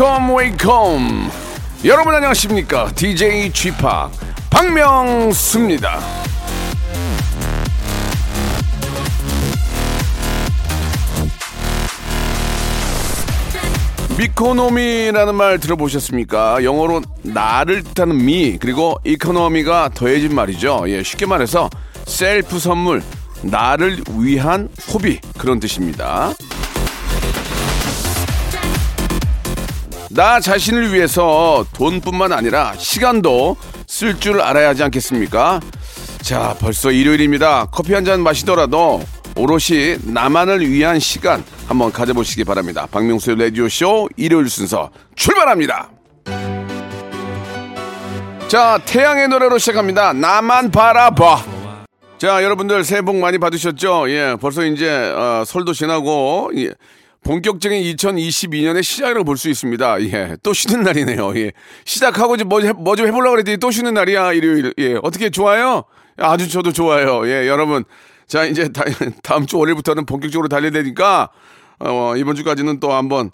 Welcome, welcome. 여러분 안녕하십니까? DJ Chip 박명수입니다. 미코노미라는 말 들어보셨습니까? 영어로 나를 뜻하는 미 그리고 이코노미가 더해진 말이죠. 예, 쉽게 말해서 셀프 선물 나를 위한 소비 그런 뜻입니다. 나 자신을 위해서 돈뿐만 아니라 시간도 쓸 줄 알아야 하지 않겠습니까? 자, 벌써 일요일입니다. 커피 한 잔 마시더라도 오롯이 나만을 위한 시간 한번 가져보시기 바랍니다. 박명수의 라디오쇼 일요일 순서 출발합니다. 자, 태양의 노래로 시작합니다. 나만 바라봐. 자, 여러분들 새해 복 많이 받으셨죠? 예, 벌써 이제 어, 설도 지나고 예, 본격적인 2022년의 시작이라고 볼 수 있습니다. 예, 또 쉬는 날이네요. 예, 시작하고 뭐, 뭐좀 해보려고 그랬더니 또 쉬는 날이야, 일요일. 예, 어떻게 좋아요? 아주 저도 좋아요. 예, 여러분. 자, 이제 다, 다음 주 월요일부터는 본격적으로 달려야 되니까, 어, 이번 주까지는 또 한번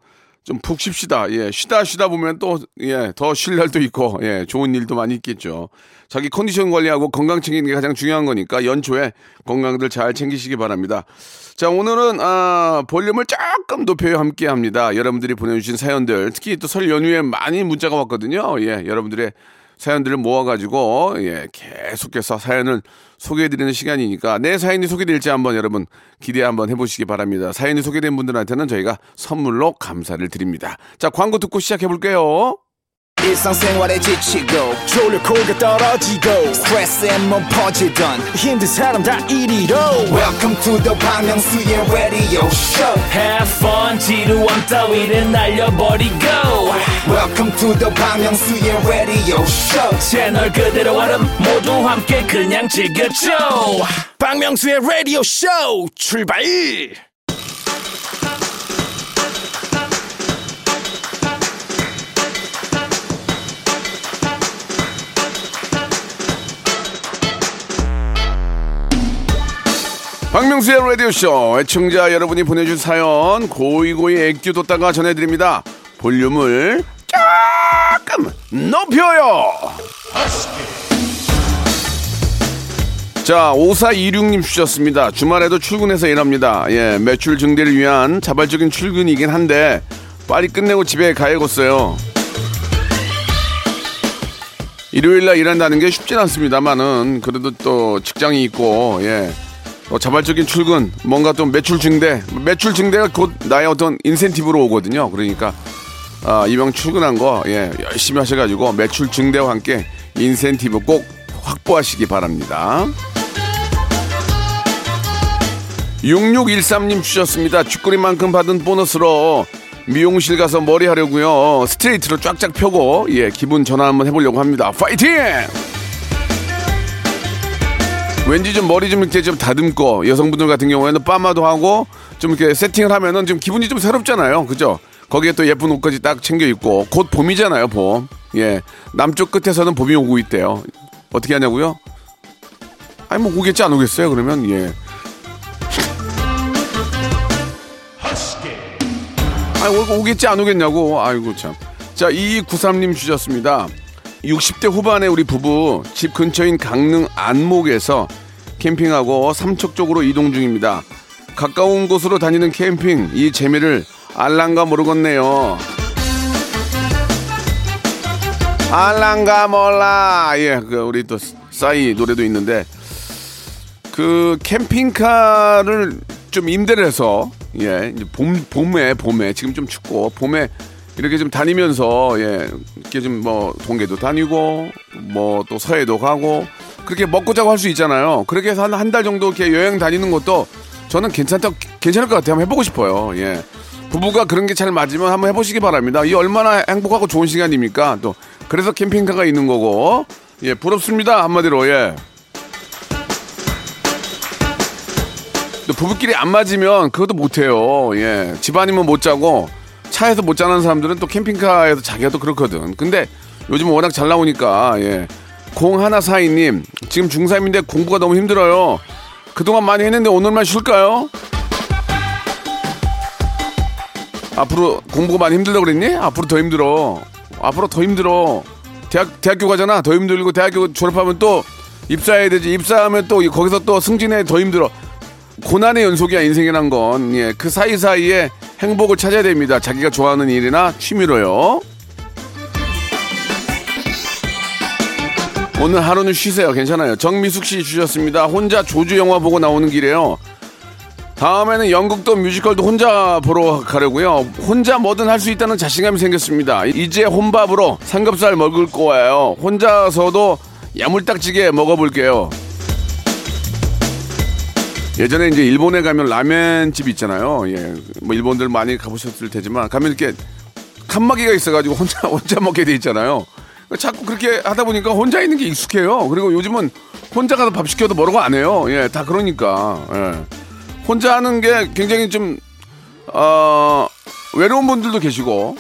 좀 푹 쉽시다. 예, 쉬다 쉬다 보면 또, 예, 더 쉴 날도 있고, 예, 좋은 일도 많이 있겠죠. 자기 컨디션 관리하고 건강 챙기는 게 가장 중요한 거니까 연초에 건강들 잘 챙기시기 바랍니다. 자, 오늘은, 아, 볼륨을 조금 높여요 함께 합니다. 여러분들이 보내주신 사연들, 특히 또 설 연휴에 많이 문자가 왔거든요. 예, 여러분들의 사연들을 모아가지고, 예, 계속해서 사연을 소개해드리는 시간이니까 내 사연이 소개될지 한번 여러분 기대 한번 해보시기 바랍니다. 사연이 소개된 분들한테는 저희가 선물로 감사를 드립니다. 자, 광고 듣고 시작해 볼게요. 일상생활에 지치고, 졸려 코가 떨어지고, 스트레스에 몸 퍼지던, 힘든 사람 다 이리로. welcome to the Bang Myung-soo's radio show Have fun, 지루함 따위를 날려버리고 welcome to the Myung-soo's radio show. 채널 그대로 얼음 모두 함께 그냥 즐겨줘. 박명수의 라디오 쇼 출발! 박명수의 라디오쇼 애청자 여러분이 보내준 사연 고이고이 액규 뒀다가 전해드립니다. 볼륨을 조금 높여요 자, 5426님 주셨습니다. 주말에도 출근해서 일합니다. 예, 매출 증대를 위한 자발적인 출근이긴 한데, 빨리 끝내고 집에 가야겠어요. 일요일날 일한다는 게 쉽진 않습니다만은, 그래도 또 직장이 있고, 예. 어, 자발적인 출근, 뭔가 또 매출 증대, 매출 증대가 곧 나의 어떤 인센티브로 오거든요. 그러니까, 아, 이왕 출근한 거, 예, 열심히 하셔가지고 매출 증대와 함께 인센티브 꼭 확보하시기 바랍니다. 6613님 주셨습니다. 쥐꼬리만큼 받은 보너스로 미용실 가서 머리 하려고요. 스트레이트로 쫙쫙 펴고 예 기분 전환 한번 해보려고 합니다. 파이팅! 왠지 좀 머리 좀 이렇게 좀 다듬고 여성분들 같은 경우에는 파마도 하고 좀 이렇게 세팅을 하면은 좀 기분이 좀 새롭잖아요. 그죠? 거기에 또 예쁜 옷까지 딱 챙겨 입고 곧 봄이잖아요. 봄. 예 남쪽 끝에서는 봄이 오고 있대요. 어떻게 하냐고요? 아니 뭐 오겠지 안 오겠어요? 그러면 예. 아니 오- 오겠지 안 오겠냐고. 아이고 참. 자, 2293님 주셨습니다. 60대 후반의 우리 부부 집 근처인 강릉 안목에서 캠핑하고 삼척 쪽으로 이동 중입니다. 가까운 곳으로 다니는 캠핑 이 재미를 알랑가 모르겠네요. 알랑가 몰라. 예, 그 우리 또 싸이 노래도 있는데 그 캠핑카를 좀 임대를 해서 예, 이제 봄 봄에 봄에 지금 좀 춥고 봄에 이렇게 좀 다니면서 예, 이렇게 좀 뭐 동계도 다니고 뭐 또 서해도 가고 그렇게 먹고 자고 할 수 있잖아요. 그렇게 해서 한 한 달 정도 이렇게 여행 다니는 것도 저는 괜찮다 괜찮을 것 같아요. 한번 해보고 싶어요. 예. 부부가 그런 게 잘 맞으면 한번 해보시기 바랍니다. 이 얼마나 행복하고 좋은 시간입니까? 또 그래서 캠핑카가 있는 거고 예 부럽습니다 한마디로 예. 또 부부끼리 안 맞으면 그것도 못해요. 예. 집안이면 못 자고 차에서 못 자는 사람들은 또 캠핑카에서 자기가 또 그렇거든. 근데 요즘 워낙 잘 나오니까 예. 0142님 지금 중3인데 공부가 너무 힘들어요. 그동안 많이 했는데 오늘만 쉴까요? 앞으로 공부가 많이 힘들다고 그랬니? 앞으로 더 힘들어. 앞으로 더 힘들어. 대학, 대학교 가잖아. 더 힘들고 대학교 졸업하면 또 입사해야 되지. 입사하면 또 거기서 또 승진해 더 힘들어. 고난의 연속이야 인생이란 건. 예, 그 사이 사이에 행복을 찾아야 됩니다. 자기가 좋아하는 일이나 취미로요. 오늘 하루는 쉬세요. 괜찮아요. 정미숙 씨 주셨습니다. 혼자 조주 영화 보고 나오는 길이에요. 다음에는 연극도 뮤지컬도 혼자 보러 가려고요. 혼자 뭐든 할 수 있다는 자신감이 생겼습니다. 이제 혼밥으로 삼겹살 먹을 거예요. 혼자서도 야물딱지게 먹어볼게요. 예전에 이제 일본에 가면 라면집 있잖아요. 예, 뭐 일본들 많이 가보셨을 테지만 가면 이렇게 칸막이가 있어가지고 혼자 혼자 먹게 돼 있잖아요. 자꾸 그렇게 하다 보니까 혼자 있는 게 익숙해요. 그리고 요즘은 혼자 가서 밥 시켜도 뭐라고 안 해요. 예, 다 그러니까. 예. 혼자 하는 게 굉장히 좀, 어, 외로운 분들도 계시고,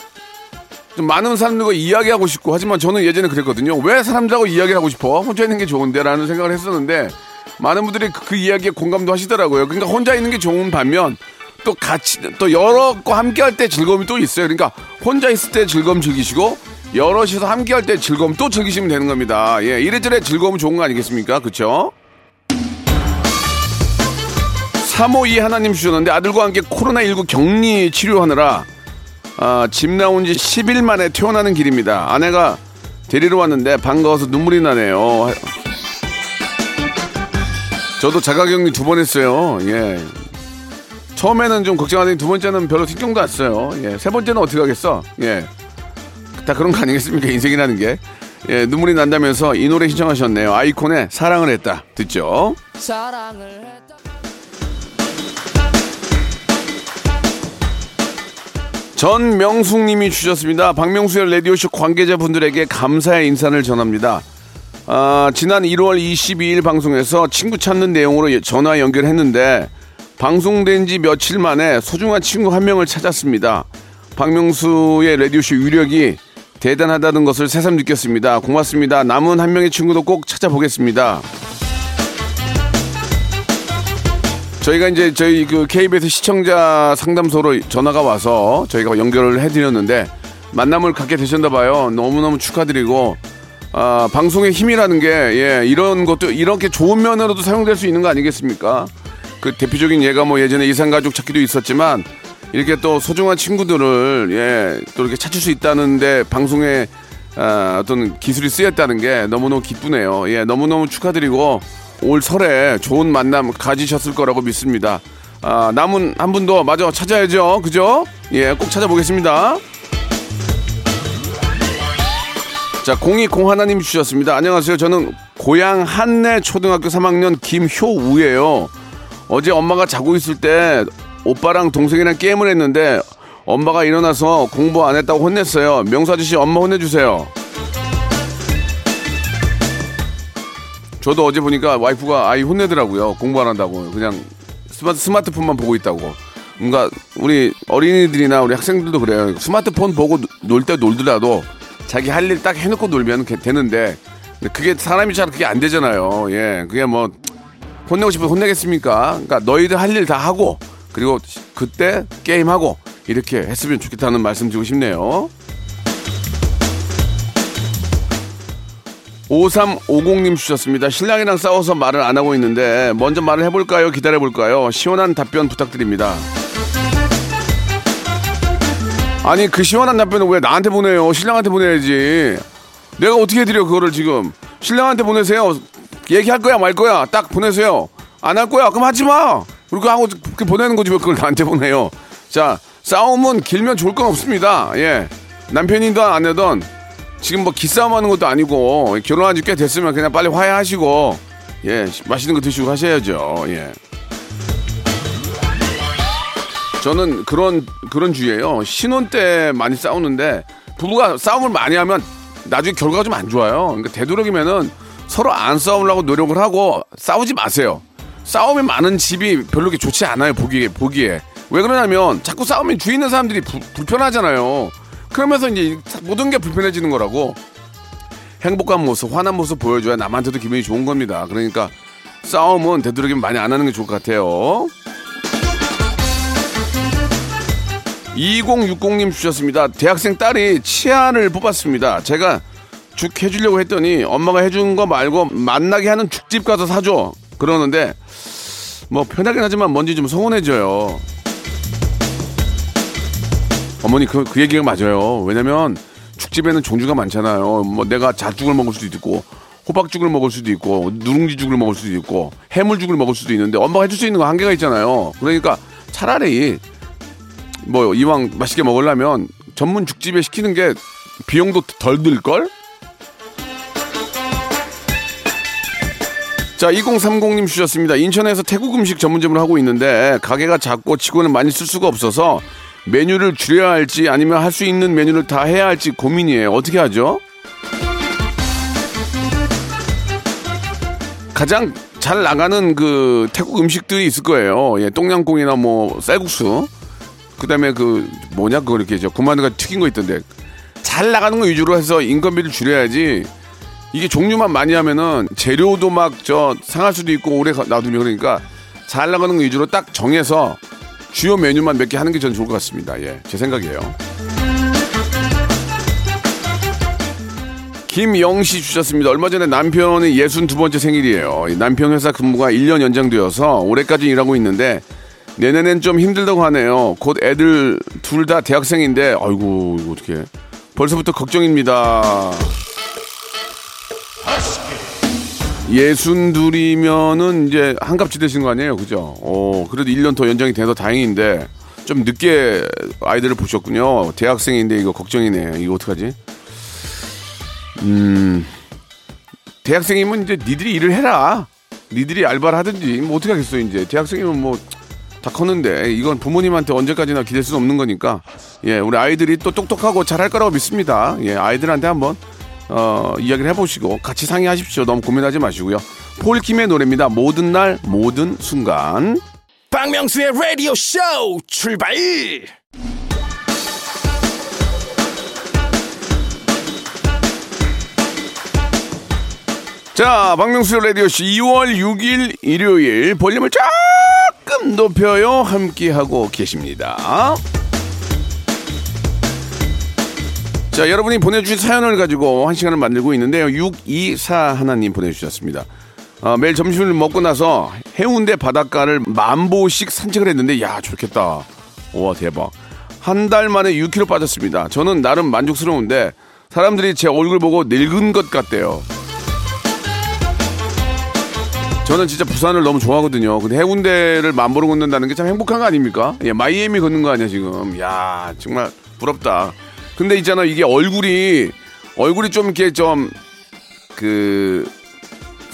좀 많은 사람들과 이야기하고 싶고, 하지만 저는 예전에 그랬거든요. 왜 사람들하고 이야기를 하고 싶어? 혼자 있는 게 좋은데? 라는 생각을 했었는데, 많은 분들이 그, 그 이야기에 공감도 하시더라고요. 그러니까 혼자 있는 게 좋은 반면, 또 같이, 또 여러 거 함께 할 때 즐거움이 또 있어요. 그러니까 혼자 있을 때 즐거움 즐기시고, 여럿이서 함께 할 때 즐거움 또 즐기시면 되는 겁니다. 예, 이래저래 즐거움은 좋은 거 아니겠습니까? 그쵸? 352 하나님 주셨는데 아들과 함께 코로나19 격리 치료하느라 아, 집 나온 지 10일 만에 퇴원하는 길입니다. 아내가 데리러 왔는데 반가워서 눈물이 나네요. 저도 자가격리 두 번 했어요. 예. 처음에는 좀 걱정하더니 두 번째는 별로 신경도 안 써요. 예. 세 번째는 어떻게 하겠어? 예. 다 그런 거 아니겠습니까? 인생이라는 게. 예, 눈물이 난다면서 이 노래 신청하셨네요. 아이콘의 사랑을 했다. 듣죠? 사랑을 했다. 전명숙님이 주셨습니다. 박명수의 라디오쇼 관계자분들에게 감사의 인사를 전합니다. 아, 지난 1월 22일 방송에서 친구 찾는 내용으로 전화 연결했는데 방송된 지 며칠 만에 소중한 친구 한 명을 찾았습니다. 박명수의 라디오쇼 유력이 대단하다는 것을 새삼 느꼈습니다. 고맙습니다. 남은 한 명의 친구도 꼭 찾아보겠습니다. 저희가 이제 저희 그 KBS 시청자 상담소로 전화가 와서 저희가 연결을 해드렸는데 만남을 갖게 되셨나 봐요. 너무너무 축하드리고 아, 방송의 힘이라는 게 예, 이런 것도 이렇게 좋은 면으로도 사용될 수 있는 거 아니겠습니까? 그 대표적인 예가 뭐 예전에 이산가족 찾기도 있었지만 이렇게 또 소중한 친구들을 예, 또 이렇게 찾을 수 있다는데 방송에 아, 어떤 기술이 쓰였다는 게 너무너무 기쁘네요. 예, 너무너무 축하드리고 올 설에 좋은 만남 가지셨을 거라고 믿습니다. 아, 남은 한 분도 마저 찾아야죠. 그죠? 예, 꼭 찾아보겠습니다. 자, 0201 하나님 주셨습니다. 안녕하세요. 저는 고향 한내 초등학교 3학년 김효우예요. 어제 엄마가 자고 있을 때 오빠랑 동생이랑 게임을 했는데 엄마가 일어나서 공부 안 했다고 혼냈어요. 명수 아저씨 엄마 혼내주세요. 저도 어제 보니까 와이프가 아이 혼내더라고요. 공부 안 한다고. 그냥 스마트, 스마트폰만 보고 있다고. 뭔가 우리 어린이들이나 우리 학생들도 그래요. 스마트폰 보고 놀 때 놀더라도 자기 할 일 딱 해놓고 놀면 게- 되는데 그게 사람이 잘 그게 안 되잖아요. 예. 그게 뭐 혼내고 싶어서 혼내겠습니까? 그러니까 너희들 할 일 다 하고 그리고 그때 게임하고 이렇게 했으면 좋겠다는 말씀 드리고 싶네요. 5350님 주셨습니다. 신랑이랑 싸워서 말을 안 하고 있는데 먼저 말을 해볼까요? 기다려볼까요? 시원한 답변 부탁드립니다. 아니 그 시원한 답변을 왜 나한테 보내요? 신랑한테 보내야지. 내가 어떻게 해드려 그거를 지금 신랑한테 보내세요. 얘기할 거야 말 거야 딱 보내세요. 안 할 거야 그럼 하지 마. 그렇게 하고 그렇게 보내는 거지 왜 그걸 나한테 보내요. 자 싸움은 길면 좋을 건 없습니다. 예 남편이든 아내든 지금 뭐 기싸움 하는 것도 아니고 결혼한 지 꽤 됐으면 그냥 빨리 화해하시고 예 맛있는 거 드시고 하셔야죠. 예. 저는 그런 그런 주의예요. 신혼 때 많이 싸우는데 부부가 싸움을 많이 하면 나중에 결과가 좀 안 좋아요. 그러니까 되도록이면은 서로 안 싸우려고 노력을 하고 싸우지 마세요. 싸움이 많은 집이 별로 그렇게 좋지 않아요. 보기에 보기에 왜 그러냐면 자꾸 싸우면 주위 있는 사람들이 부- 불편하잖아요. 그러면서 이제 모든 게 불편해지는 거라고. 행복한 모습, 환한 모습 보여줘야 남한테도 기분이 좋은 겁니다. 그러니까 싸움은 되도록이면 많이 안 하는 게 좋을 것 같아요. 2060님 주셨습니다. 대학생 딸이 치아를 뽑았습니다. 제가 죽 해주려고 했더니 엄마가 해준 거 말고 만나게 하는 죽집 가서 사줘. 그러는데 뭐 편하긴 하지만 뭔지 좀 서운해져요. 어머니 그, 그 얘기가 맞아요. 왜냐면 죽집에는 종류가 많잖아요. 뭐 내가 잣죽을 먹을 수도 있고 호박죽을 먹을 수도 있고 누룽지죽을 먹을 수도 있고 해물죽을 먹을 수도 있는데 엄마가 해줄 수 있는 거 한계가 있잖아요. 그러니까 차라리 뭐 이왕 맛있게 먹으려면 전문 죽집에 시키는 게 비용도 덜 들걸? 자, 2030님 주셨습니다. 인천에서 태국 음식 전문점을 하고 있는데 가게가 작고 직원을 많이 쓸 수가 없어서 메뉴를 줄여야 할지 아니면 할 수 있는 메뉴를 다 해야 할지 고민이에요. 어떻게 하죠? 가장 잘 나가는 그 태국 음식들이 있을 거예요. 예, 똥냥꿍이나 뭐 쌀국수. 그다음에 그 뭐냐 그거 이렇게 저 군만두가 튀긴 거 있던데 잘 나가는 거 위주로 해서 인건비를 줄여야지 이게 종류만 많이 하면은 재료도 막 저 상할 수도 있고 오래 가- 놔두면 그러니까 잘 나가는 거 위주로 딱 정해서 주요 메뉴만 몇 개 하는 게 저는 좋을 것 같습니다. 예, 제 생각이에요. 김영 씨 주셨습니다. 얼마 전에 남편이 62번째 생일이에요. 이 남편 회사 근무가 1년 연장되어서 올해까지 일하고 있는데 내년엔 좀 힘들다고 하네요. 곧 애들 둘 다 대학생인데 아이고 이거 어떻게 벌써부터 걱정입니다. 예순 둘이면은 이제 한갑지 되신 거 아니에요, 그죠? 어 그래도 1년 더 연장이 돼서 다행인데 좀 늦게 아이들을 보셨군요. 대학생인데 이거 걱정이네. 이거 어떡하지? 음 대학생이면 이제 니들이 일을 해라. 니들이 알바를 하든지 뭐 어떻게 하겠어 이제 대학생이면 뭐 다 컸는데 이건 부모님한테 언제까지나 기댈 수는 없는 거니까 예 우리 아이들이 또 똑똑하고 잘할 거라고 믿습니다 예 아이들한테 한번 어 이야기를 해보시고 같이 상의하십시오. 너무 고민하지 마시고요. 폴킴의 노래입니다. 모든 날 모든 순간. 박명수의 라디오 쇼 출발! 자 박명수 라디오씨 2월 6일 일요일 볼륨을 조금 높여요. 함께하고 계십니다 자, 여러분이 보내주신 사연을 가지고 한 시간을 만들고 있는데요. 624 하나님 보내주셨습니다. 아, 매일 점심을 먹고 나서 해운대 바닷가를 만보씩 산책을 했는데, 야, 좋겠다. 와, 대박. 한 달 만에 6kg 빠졌습니다. 저는 나름 만족스러운데, 사람들이 제 얼굴 보고 늙은 것 같대요. 저는 진짜 부산을 너무 좋아하거든요. 근데 해운대를 만보로 걷는다는 게 참 행복한 거 아닙니까? 예, 마이애미 걷는 거 아니야, 지금. 야 정말 부럽다. 근데 있잖아, 이게 얼굴이, 얼굴이 좀 이렇게 좀, 그,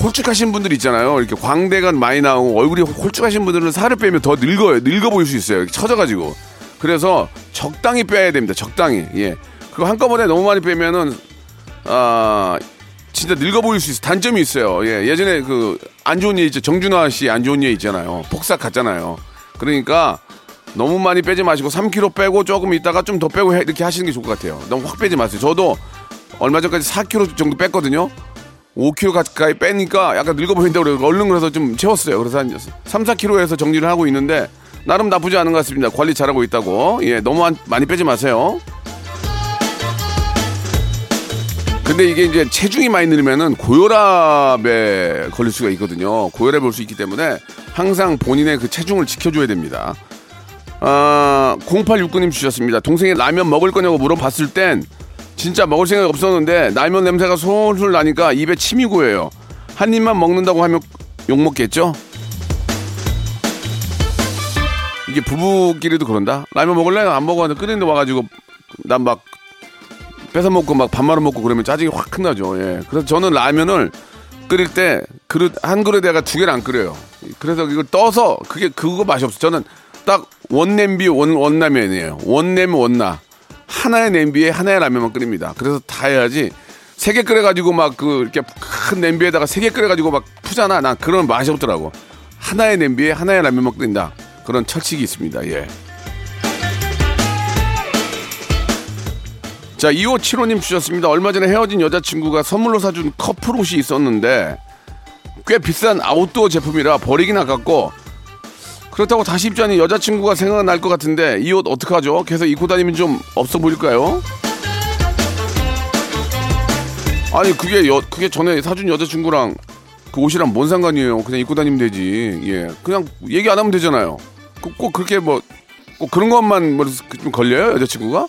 홀쭉하신 분들 있잖아요. 이렇게 광대가 많이 나오고 얼굴이 홀쭉하신 분들은 살을 빼면 더 늙어요. 늙어 보일 수 있어요. 이렇게 처져가지고. 그래서 적당히 빼야 됩니다. 적당히. 예. 그거 한꺼번에 너무 많이 빼면은, 아, 진짜 늙어 보일 수 있어. 단점이 있어요. 예. 예전에 그 안 좋은 예 있죠. 정준하 씨 안 좋은 예 있잖아요. 폭삭 갔잖아요. 그러니까 너무 많이 빼지 마시고 3kg 빼고 조금 있다가 좀 더 빼고 해- 이렇게 하시는 게 좋을 것 같아요. 너무 확 빼지 마세요. 저도 얼마 전까지 4kg 정도 뺐거든요. 5kg 가까이 빼니까 약간 늙어 보인다고 그래서 얼른 그래서 좀 채웠어요. 그래서 한 3, 4kg에서 정리를 하고 있는데 나름 나쁘지 않은 것 같습니다. 관리 잘하고 있다고. 예, 너무 안- 많이 빼지 마세요. 근데 이게 이제 체중이 많이 늘면은 고혈압에 걸릴 수가 있거든요. 고혈압에 올 수 있기 때문에 항상 본인의 그 체중을 지켜줘야 됩니다. 아, 0869님 주셨습니다. 동생이 라면 먹을 거냐고 물어봤을 땐 진짜 먹을 생각이 없었는데 라면 냄새가 솔솔 나니까 입에 침이 고여요. 한 입만 먹는다고 하면 욕 먹겠죠? 이게 부부끼리도 그런다. 라면 먹을래? 안 먹어. 끓이는데 와가지고 난 막 뺏어 먹고 막 밥 말아 먹고 그러면 짜증이 확 큰다죠. 예. 그래서 저는 라면을 끓일 때 그릇 한 그릇에다가 두 개를 안 끓여요. 그래서 이걸 떠서 그게 그거 맛이 없어. 저는 딱 원냄비 원 원라면이에요. 원냄 원나 하나의 냄비에 하나의 라면만 끓입니다. 그래서 다 해야지 세 개 끓여가지고 막 그 이렇게 큰 냄비에다가 세 개 끓여가지고 막 푸잖아. 난 그런 맛이 없더라고. 하나의 냄비에 하나의 라면만 끓인다. 그런 철칙이 있습니다. 예. 자, 2575님 주셨습니다. 얼마 전에 헤어진 여자친구가 선물로 사준 커플 옷이 있었는데 꽤 비싼 아웃도어 제품이라 버리긴 아깝고 그렇다고 다시 입자니 여자친구가 생각날 것 같은데 이 옷 어떡하죠? 계속 입고 다니면 좀 없어 보일까요? 아니 그게 여, 그게 전에 사준 여자친구랑 그 옷이랑 뭔 상관이에요? 그냥 입고 다니면 되지. 예, 그냥 얘기 안 하면 되잖아요. 꼭, 꼭 그렇게 뭐 꼭 그런 것만 뭐좀 걸려요 여자친구가?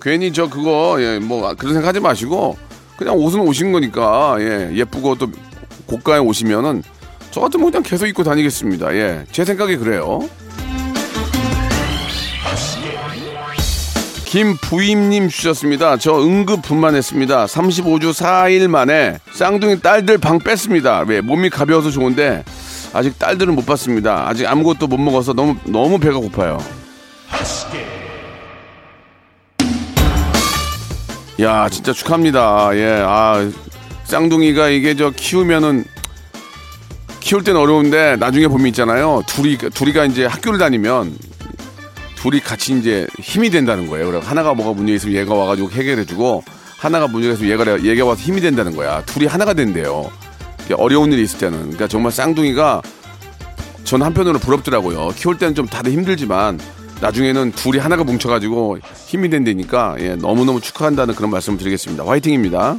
괜히 저 그거 예, 뭐 그런 생각하지 마시고 그냥 옷은 오신 거니까 예, 예쁘고 또 고가에 오시면은 저 같으면 그냥 계속 입고 다니겠습니다. 예, 제 생각이 그래요. 김부임님 주셨습니다. 저 응급 분만했습니다. 35주 4일 만에 쌍둥이 딸들 방 뺐습니다. 왜 몸이 가벼워서 좋은데 아직 딸들은 못 봤습니다. 아직 아무것도 못 먹어서 너무 너무 배가 고파요. 야 진짜 축하합니다. 예, 아 쌍둥이가 이게 저 키우면은 키울 땐 어려운데 나중에 보면 있잖아요. 둘이 둘이가 이제 학교를 다니면 둘이 같이 이제 힘이 된다는 거예요. 그래 하나가 뭐가 문제 있으면 얘가 와가지고 해결해주고 하나가 문제가 있으면 얘가 얘가 와서 힘이 된다는 거야. 둘이 하나가 된대요. 어려운 일이 있을 때는 그러니까 정말 쌍둥이가 전 한편으로 부럽더라고요. 키울 때는 좀 다들 힘들지만 나중에는 둘이 하나가 뭉쳐가지고 힘이 된다니까 예, 너무너무 축하한다는 그런 말씀을 드리겠습니다. 화이팅입니다.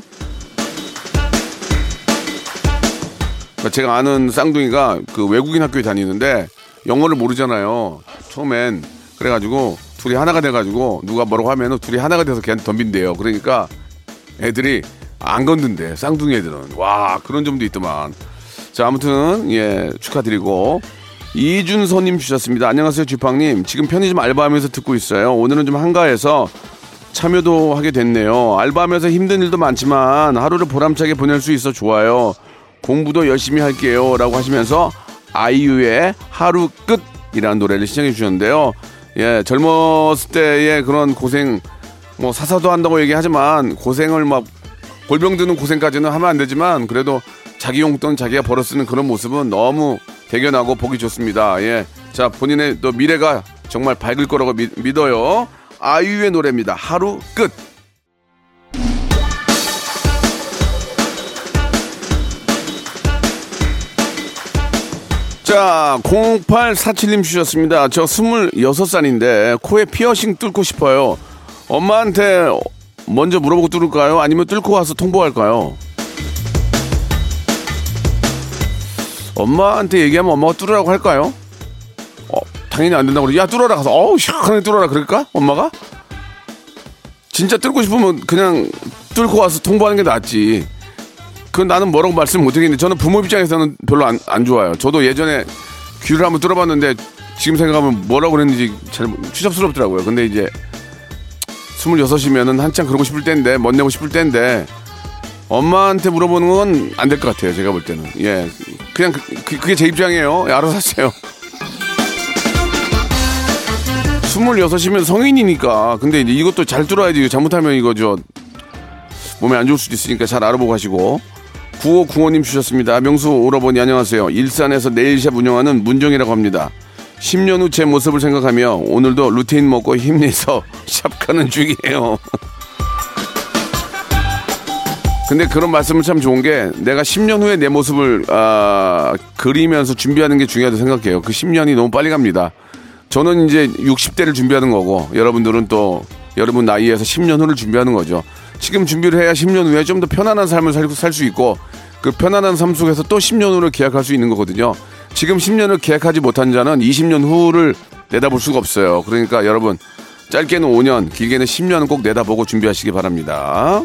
제가 아는 쌍둥이가 그 외국인 학교에 다니는데 영어를 모르잖아요. 처음엔 그래가지고 둘이 하나가 돼가지고 누가 뭐라고 하면은 둘이 하나가 돼서 걔한테 덤빈대요. 그러니까 애들이 안 건든대. 쌍둥이 애들은 와 그런 점도 있더만. 자 아무튼 예 축하드리고 이준서님 주셨습니다. 안녕하세요 주팡님. 지금 편의점 알바하면서 듣고 있어요. 오늘은 좀 한가해서 참여도 하게 됐네요. 알바하면서 힘든 일도 많지만 하루를 보람차게 보낼 수 있어 좋아요. 공부도 열심히 할게요. 라고 하시면서 아이유의 하루 끝이라는 노래를 신청해 주셨는데요. 예, 젊었을 때의 그런 고생, 뭐 사사도 한다고 얘기하지만 고생을 막 골병 드는 고생까지는 하면 안 되지만 그래도 자기 용돈 자기가 벌어 쓰는 그런 모습은 너무 대견하고 보기 좋습니다. 예. 자, 본인의 또 미래가 정말 밝을 거라고 믿, 믿어요. 아이유의 노래입니다. 하루 끝. 자, 0847님 주셨습니다. 저 26살인데 코에 피어싱 뚫고 싶어요. 엄마한테 먼저 물어보고 뚫을까요? 아니면 뚫고 와서 통보할까요? 엄마한테 얘기하면 엄마가 뚫으라고 할까요? 어, 당연히 안 된다고 그래. 야, 뚫어라 가서 어우, 시원하게 뚫어라 그럴까? 엄마가? 진짜 뚫고 싶으면 그냥 뚫고 와서 통보하는 게 낫지. 그건 나는 뭐라고 말씀 못 드리겠는데 저는 부모 입장에서는 별로 안, 안 좋아요. 저도 예전에 귀를 한번 뚫어봤는데 지금 생각하면 뭐라고 그랬는지 잘 추잡스럽더라고요. 근데 이제 스물여섯이면은 한창 그러고 싶을 때인데 멋내고 싶을 때인데 엄마한테 물어보는 건 안 될 것 같아요. 제가 볼 때는 예 그냥 그, 그, 그게 제 입장이에요. 예, 알아서 하세요. 스물여섯이면 성인이니까 근데 이제 이것도 잘 뚫어야지 잘못하면 이거 저 몸에 안 좋을 수도 있으니까 잘 알아보고 하시고 9595님 주셨습니다. 명수 오라버니 안녕하세요. 일산에서 네일샵 운영하는 문정이라고 합니다. 10년 후 제 모습을 생각하며 오늘도 루테인 먹고 힘내서 샵 가는 중이에요. 근데 그런 말씀은 참 좋은 게 내가 10년 후에 내 모습을 아, 그리면서 준비하는 게 중요하다고 생각해요. 그 10년이 너무 빨리 갑니다. 저는 이제 60대를 준비하는 거고 여러분들은 또 여러분 나이에서 10년 후를 준비하는 거죠. 지금 준비를 해야 10년 후에 좀 더 편안한 삶을 살 수 있고 그 편안한 삶 속에서 또 10년 후를 계약할 수 있는 거거든요. 지금 10년을 계약하지 못한 자는 20년 후를 내다볼 수가 없어요. 그러니까 여러분 짧게는 5년, 길게는 10년은 꼭 내다보고 준비하시기 바랍니다.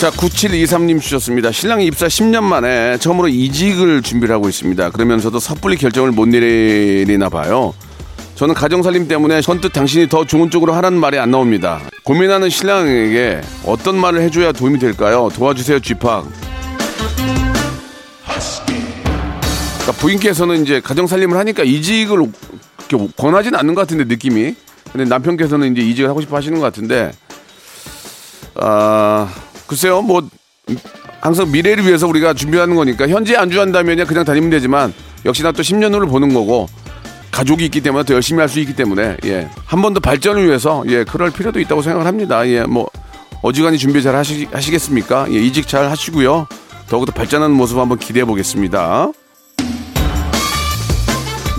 자, 9723님 주셨습니다. 신랑이 입사 10년 만에 처음으로 이직을 준비를 하고 있습니다. 그러면서도 섣불리 결정을 못 내리나 봐요. 저는 가정살림 때문에 선뜻 당신이 더 좋은 쪽으로 하라는 말이 안 나옵니다. 고민하는 신랑에게 어떤 말을 해줘야 도움이 될까요? 도와주세요, 쥐팍. 그러니까 부인께서는 이제 가정살림을 하니까 이직을 권하지는 않는 것 같은데 느낌이. 근데 남편께서는 이제 이직을 하고 싶어 하시는 것 같은데 아 글쎄요 뭐 항상 미래를 위해서 우리가 준비하는 거니까 현재 안주한다면 그냥 다니면 되지만 역시나 또 10년 후를 보는 거고 가족이 있기 때문에 더 열심히 할 수 있기 때문에 예. 한 번 더 발전을 위해서 예, 그럴 필요도 있다고 생각을 합니다. 예, 뭐 어지간히 준비 잘 하시, 하시겠습니까? 예, 이직 잘 하시고요. 더욱더 발전하는 모습 한번 기대해 보겠습니다.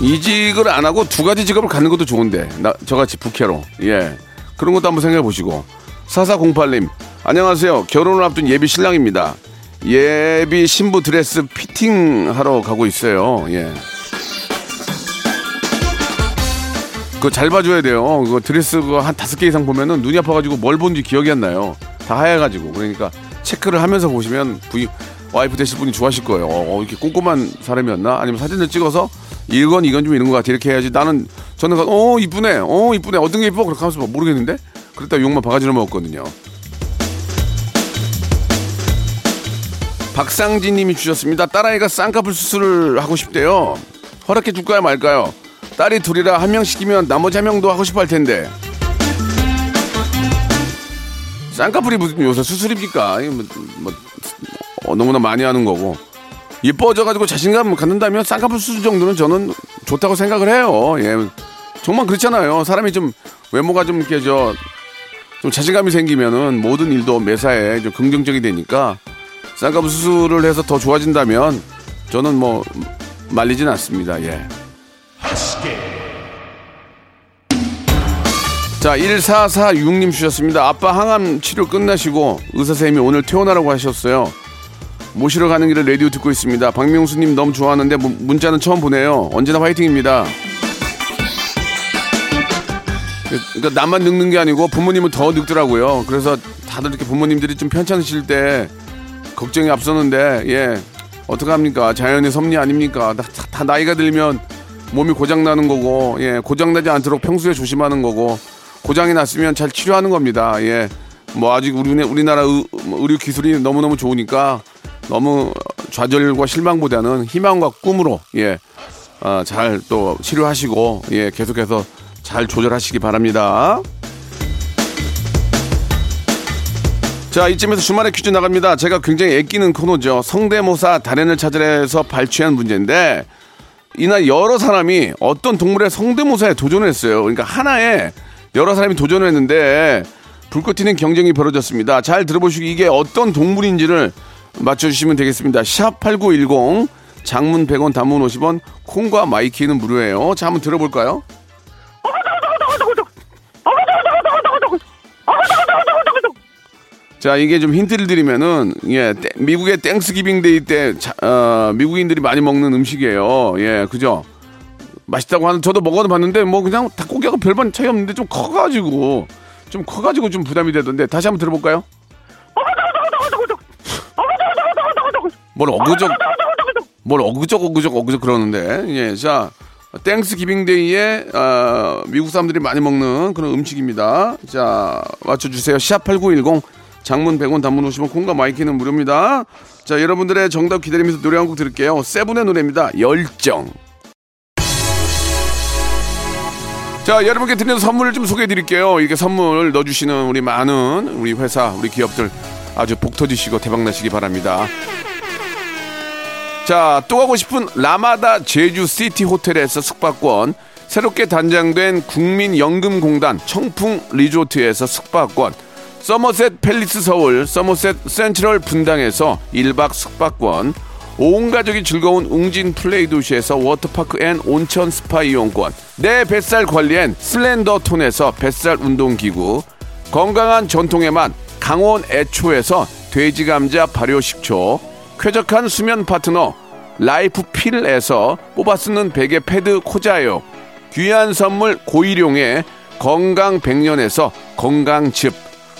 이직을 안 하고 두 가지 직업을 갖는 것도 좋은데 나 저같이 부캐로 예 그런 것도 한번 생각해 보시고 4408님 안녕하세요 결혼을 앞둔 예비 신랑입니다 예비 신부 드레스 피팅 하러 가고 있어요 예 그거 잘 봐줘야 돼요. 그거 드레스 그거 한 다섯 개 이상 보면은 눈이 아파가지고 뭘 본지 기억이 안 나요. 다 하얘가지고. 그러니까 체크를 하면서 보시면 부인 와이프 되실 분이 좋아하실 거예요. 어, 이렇게 꼼꼼한 사람이었나? 아니면 사진을 찍어서 이건 이건 좀 이런 것 같아. 이렇게 해야지. 나는 저는 가- 어 이쁘네. 어 이쁘네. 어떤 게 이뻐? 그렇게 하면서 막 모르겠는데? 그랬다 욕만 바가지로 먹었거든요. 박상진 님이 주셨습니다. 딸아이가 쌍꺼풀 수술을 하고 싶대요. 허락해 줄까요 말까요 딸이 둘이라 한명 시키면 나머지 한 명도 하고 싶어 할 텐데 쌍꺼풀이 무슨 요새 수술입니까 뭐, 뭐, 어, 너무나 많이 하는 거고 예뻐져가지고 자신감 갖는다면 쌍꺼풀 수술 정도는 저는 좋다고 생각을 해요. 예. 정말 그렇잖아요. 사람이 좀 외모가 좀 저, 좀 자신감이 생기면은 모든 일도 매사에 좀 긍정적이 되니까 쌍꺼풀 수술을 해서 더 좋아진다면 저는 뭐 말리진 않습니다. 예. 자, 1446님 주셨습니다. 아빠 항암 치료 끝나시고 의사 선생님이 오늘 퇴원하라고 하셨어요. 모시러 가는 길에 라디오 듣고 있습니다. 박명수님 너무 좋아하는데 문- 문자는 처음 보내요. 언제나 화이팅입니다. 그러니까 나만 늙는 게 아니고 부모님은 더 늙더라고요. 그래서 다들 이렇게 부모님들이 좀 편찮으실 때 걱정이 앞서는데 예 어떡합니까 자연의 섭리 아닙니까 다, 다- 다 나이가 들면 몸이 고장 나는 거고 예 고장 나지 않도록 평소에 조심하는 거고 고장이 났으면 잘 치료하는 겁니다 예 뭐 아직 우리 우리나라 의, 뭐 의료 기술이 너무 너무 좋으니까 너무 좌절과 실망보다는 희망과 꿈으로 예잘또 치료하시고 예 계속해서 잘 조절하시기 바랍니다. 자, 이쯤에서 주말에 퀴즈 나갑니다. 제가 굉장히 애끼는 코너죠. 성대모사 달인을 찾으래서 발췌한 문제인데, 이날 여러 사람이 어떤 동물의 성대모사에 도전했어요. 그러니까 하나에 여러 사람이 도전을 했는데, 불꽃 튀는 경쟁이 벌어졌습니다. 잘 들어보시고 이게 어떤 동물인지를 맞춰주시면 되겠습니다. 샵 8910, 장문 100원, 단문 50원, 콩과 마이키는 무료예요. 자, 한번 들어볼까요? 자, 이게 좀 힌트를 드리면은, 예, 땡- 미국의 Thanksgiving Day 때, 자, 어, 미국인들이 많이 먹는 음식이에요. 예, 그죠? 맛있다고 하는, 저도 먹어도 봤는데, 뭐, 그냥 닭고기하고 별반 차이 없는데, 좀 커가지고, 좀 커가지고 좀 부담이 되던데, 다시 한번 들어볼까요? 뭘 어그적, 뭘 어그적, 어그적, 어그적 그러는데, 예, 자, Thanksgiving Day에, 어, 미국 사람들이 많이 먹는 그런 음식입니다. 자, 맞춰주세요. 샵8910. 장문 100원 단문 50원 콩과 마이키는 무료입니다. 자, 여러분들의 정답 기다리면서 노래 한 곡 들을게요. 세븐의 노래입니다. 열정. 자, 여러분께 드리는 선물을 좀 소개해 드릴게요. 이렇게 선물 넣어주시는 우리 많은 우리 회사, 우리 기업들 아주 복 터지시고 대박 나시기 바랍니다. 자, 또 가고 싶은 라마다 제주 시티 호텔에서 숙박권, 새롭게 단장된 국민연금공단 청풍 리조트에서 숙박권, 서머셋 팰리스 서울, 서머셋 센트럴 분당에서 1박 숙박권, 온 가족이 즐거운 웅진 플레이 도시에서 워터파크 and 온천 스파 이용권, 내 뱃살 관리엔 슬렌더 톤에서 뱃살 운동기구, 건강한 전통의 맛 강원 애초에서 돼지 감자 발효 식초, 쾌적한 수면 파트너 라이프 필에서 뽑아 쓰는 베개 패드 코자요, 귀한 선물 고일용의 건강 백년에서 건강즙,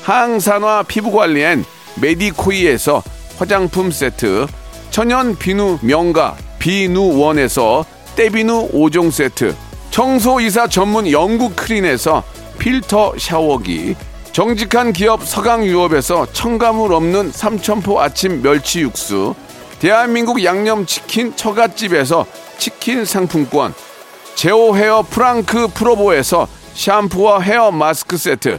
항산화 피부 관리엔 메디코이에서 화장품 세트, 천연 비누 명가 비누원에서 때비누 5종 세트, 청소이사 전문 영국 크린에서 필터 샤워기, 정직한 기업 서강유업에서 첨가물 없는 삼천포 아침 멸치 육수, 대한민국 양념치킨 처갓집에서 치킨 상품권, 제오 헤어 프랑크 프로보에서 샴푸와 헤어 마스크 세트,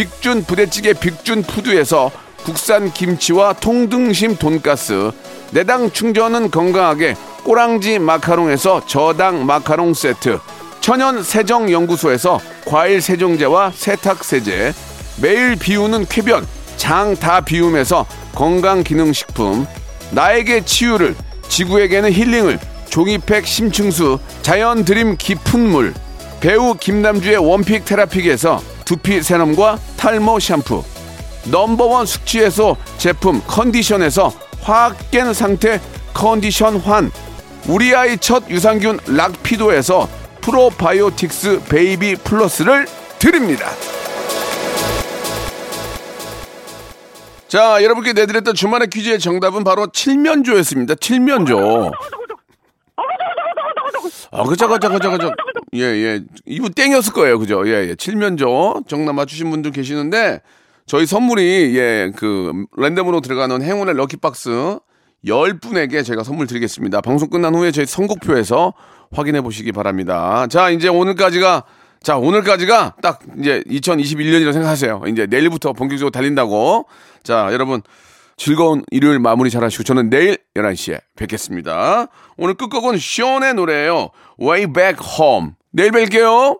빅준 부대찌개 빅준 푸드에서 국산 김치와 통등심 돈가스 내당 충전은 건강하게 꼬랑지 마카롱에서 저당 마카롱 세트 천연 세정 연구소에서 과일 세정제와 세탁 세제 매일 비우는 쾌변 장 다 비움에서 건강 기능 식품 나에게 치유를 지구에게는 힐링을 종이팩 심층수 자연 드림 깊은 물 배우 김남주의 원픽 테라픽에서 두피 세럼과 탈모 샴푸 넘버원 숙취해소 제품 컨디션에서 확 깬 상태 컨디션 환 우리 아이 첫 유산균 락피도에서 프로바이오틱스 베이비 플러스를 드립니다. 자, 여러분께 내드렸던 주말의 퀴즈의 정답은 바로 칠면조였습니다. 칠면조. 아, 그죠. 예, 예. 이분 땡이었을 거예요. 그죠? 예, 예. 칠면조. 정답 맞추신 분들 계시는데, 저희 선물이, 예, 그, 랜덤으로 들어가는 행운의 럭키박스 10분에게 제가 선물 드리겠습니다. 방송 끝난 후에 저희 선곡표에서 확인해 보시기 바랍니다. 자, 이제 오늘까지가, 자, 오늘까지가 딱 이제 2021년이라고 생각하세요. 이제 내일부터 본격적으로 달린다고. 자, 여러분. 즐거운 일요일 마무리 잘 하시고 저는 내일 11시에 뵙겠습니다. 오늘 끝곡은 쇼의 노래예요. Way Back Home. 내일 뵐게요.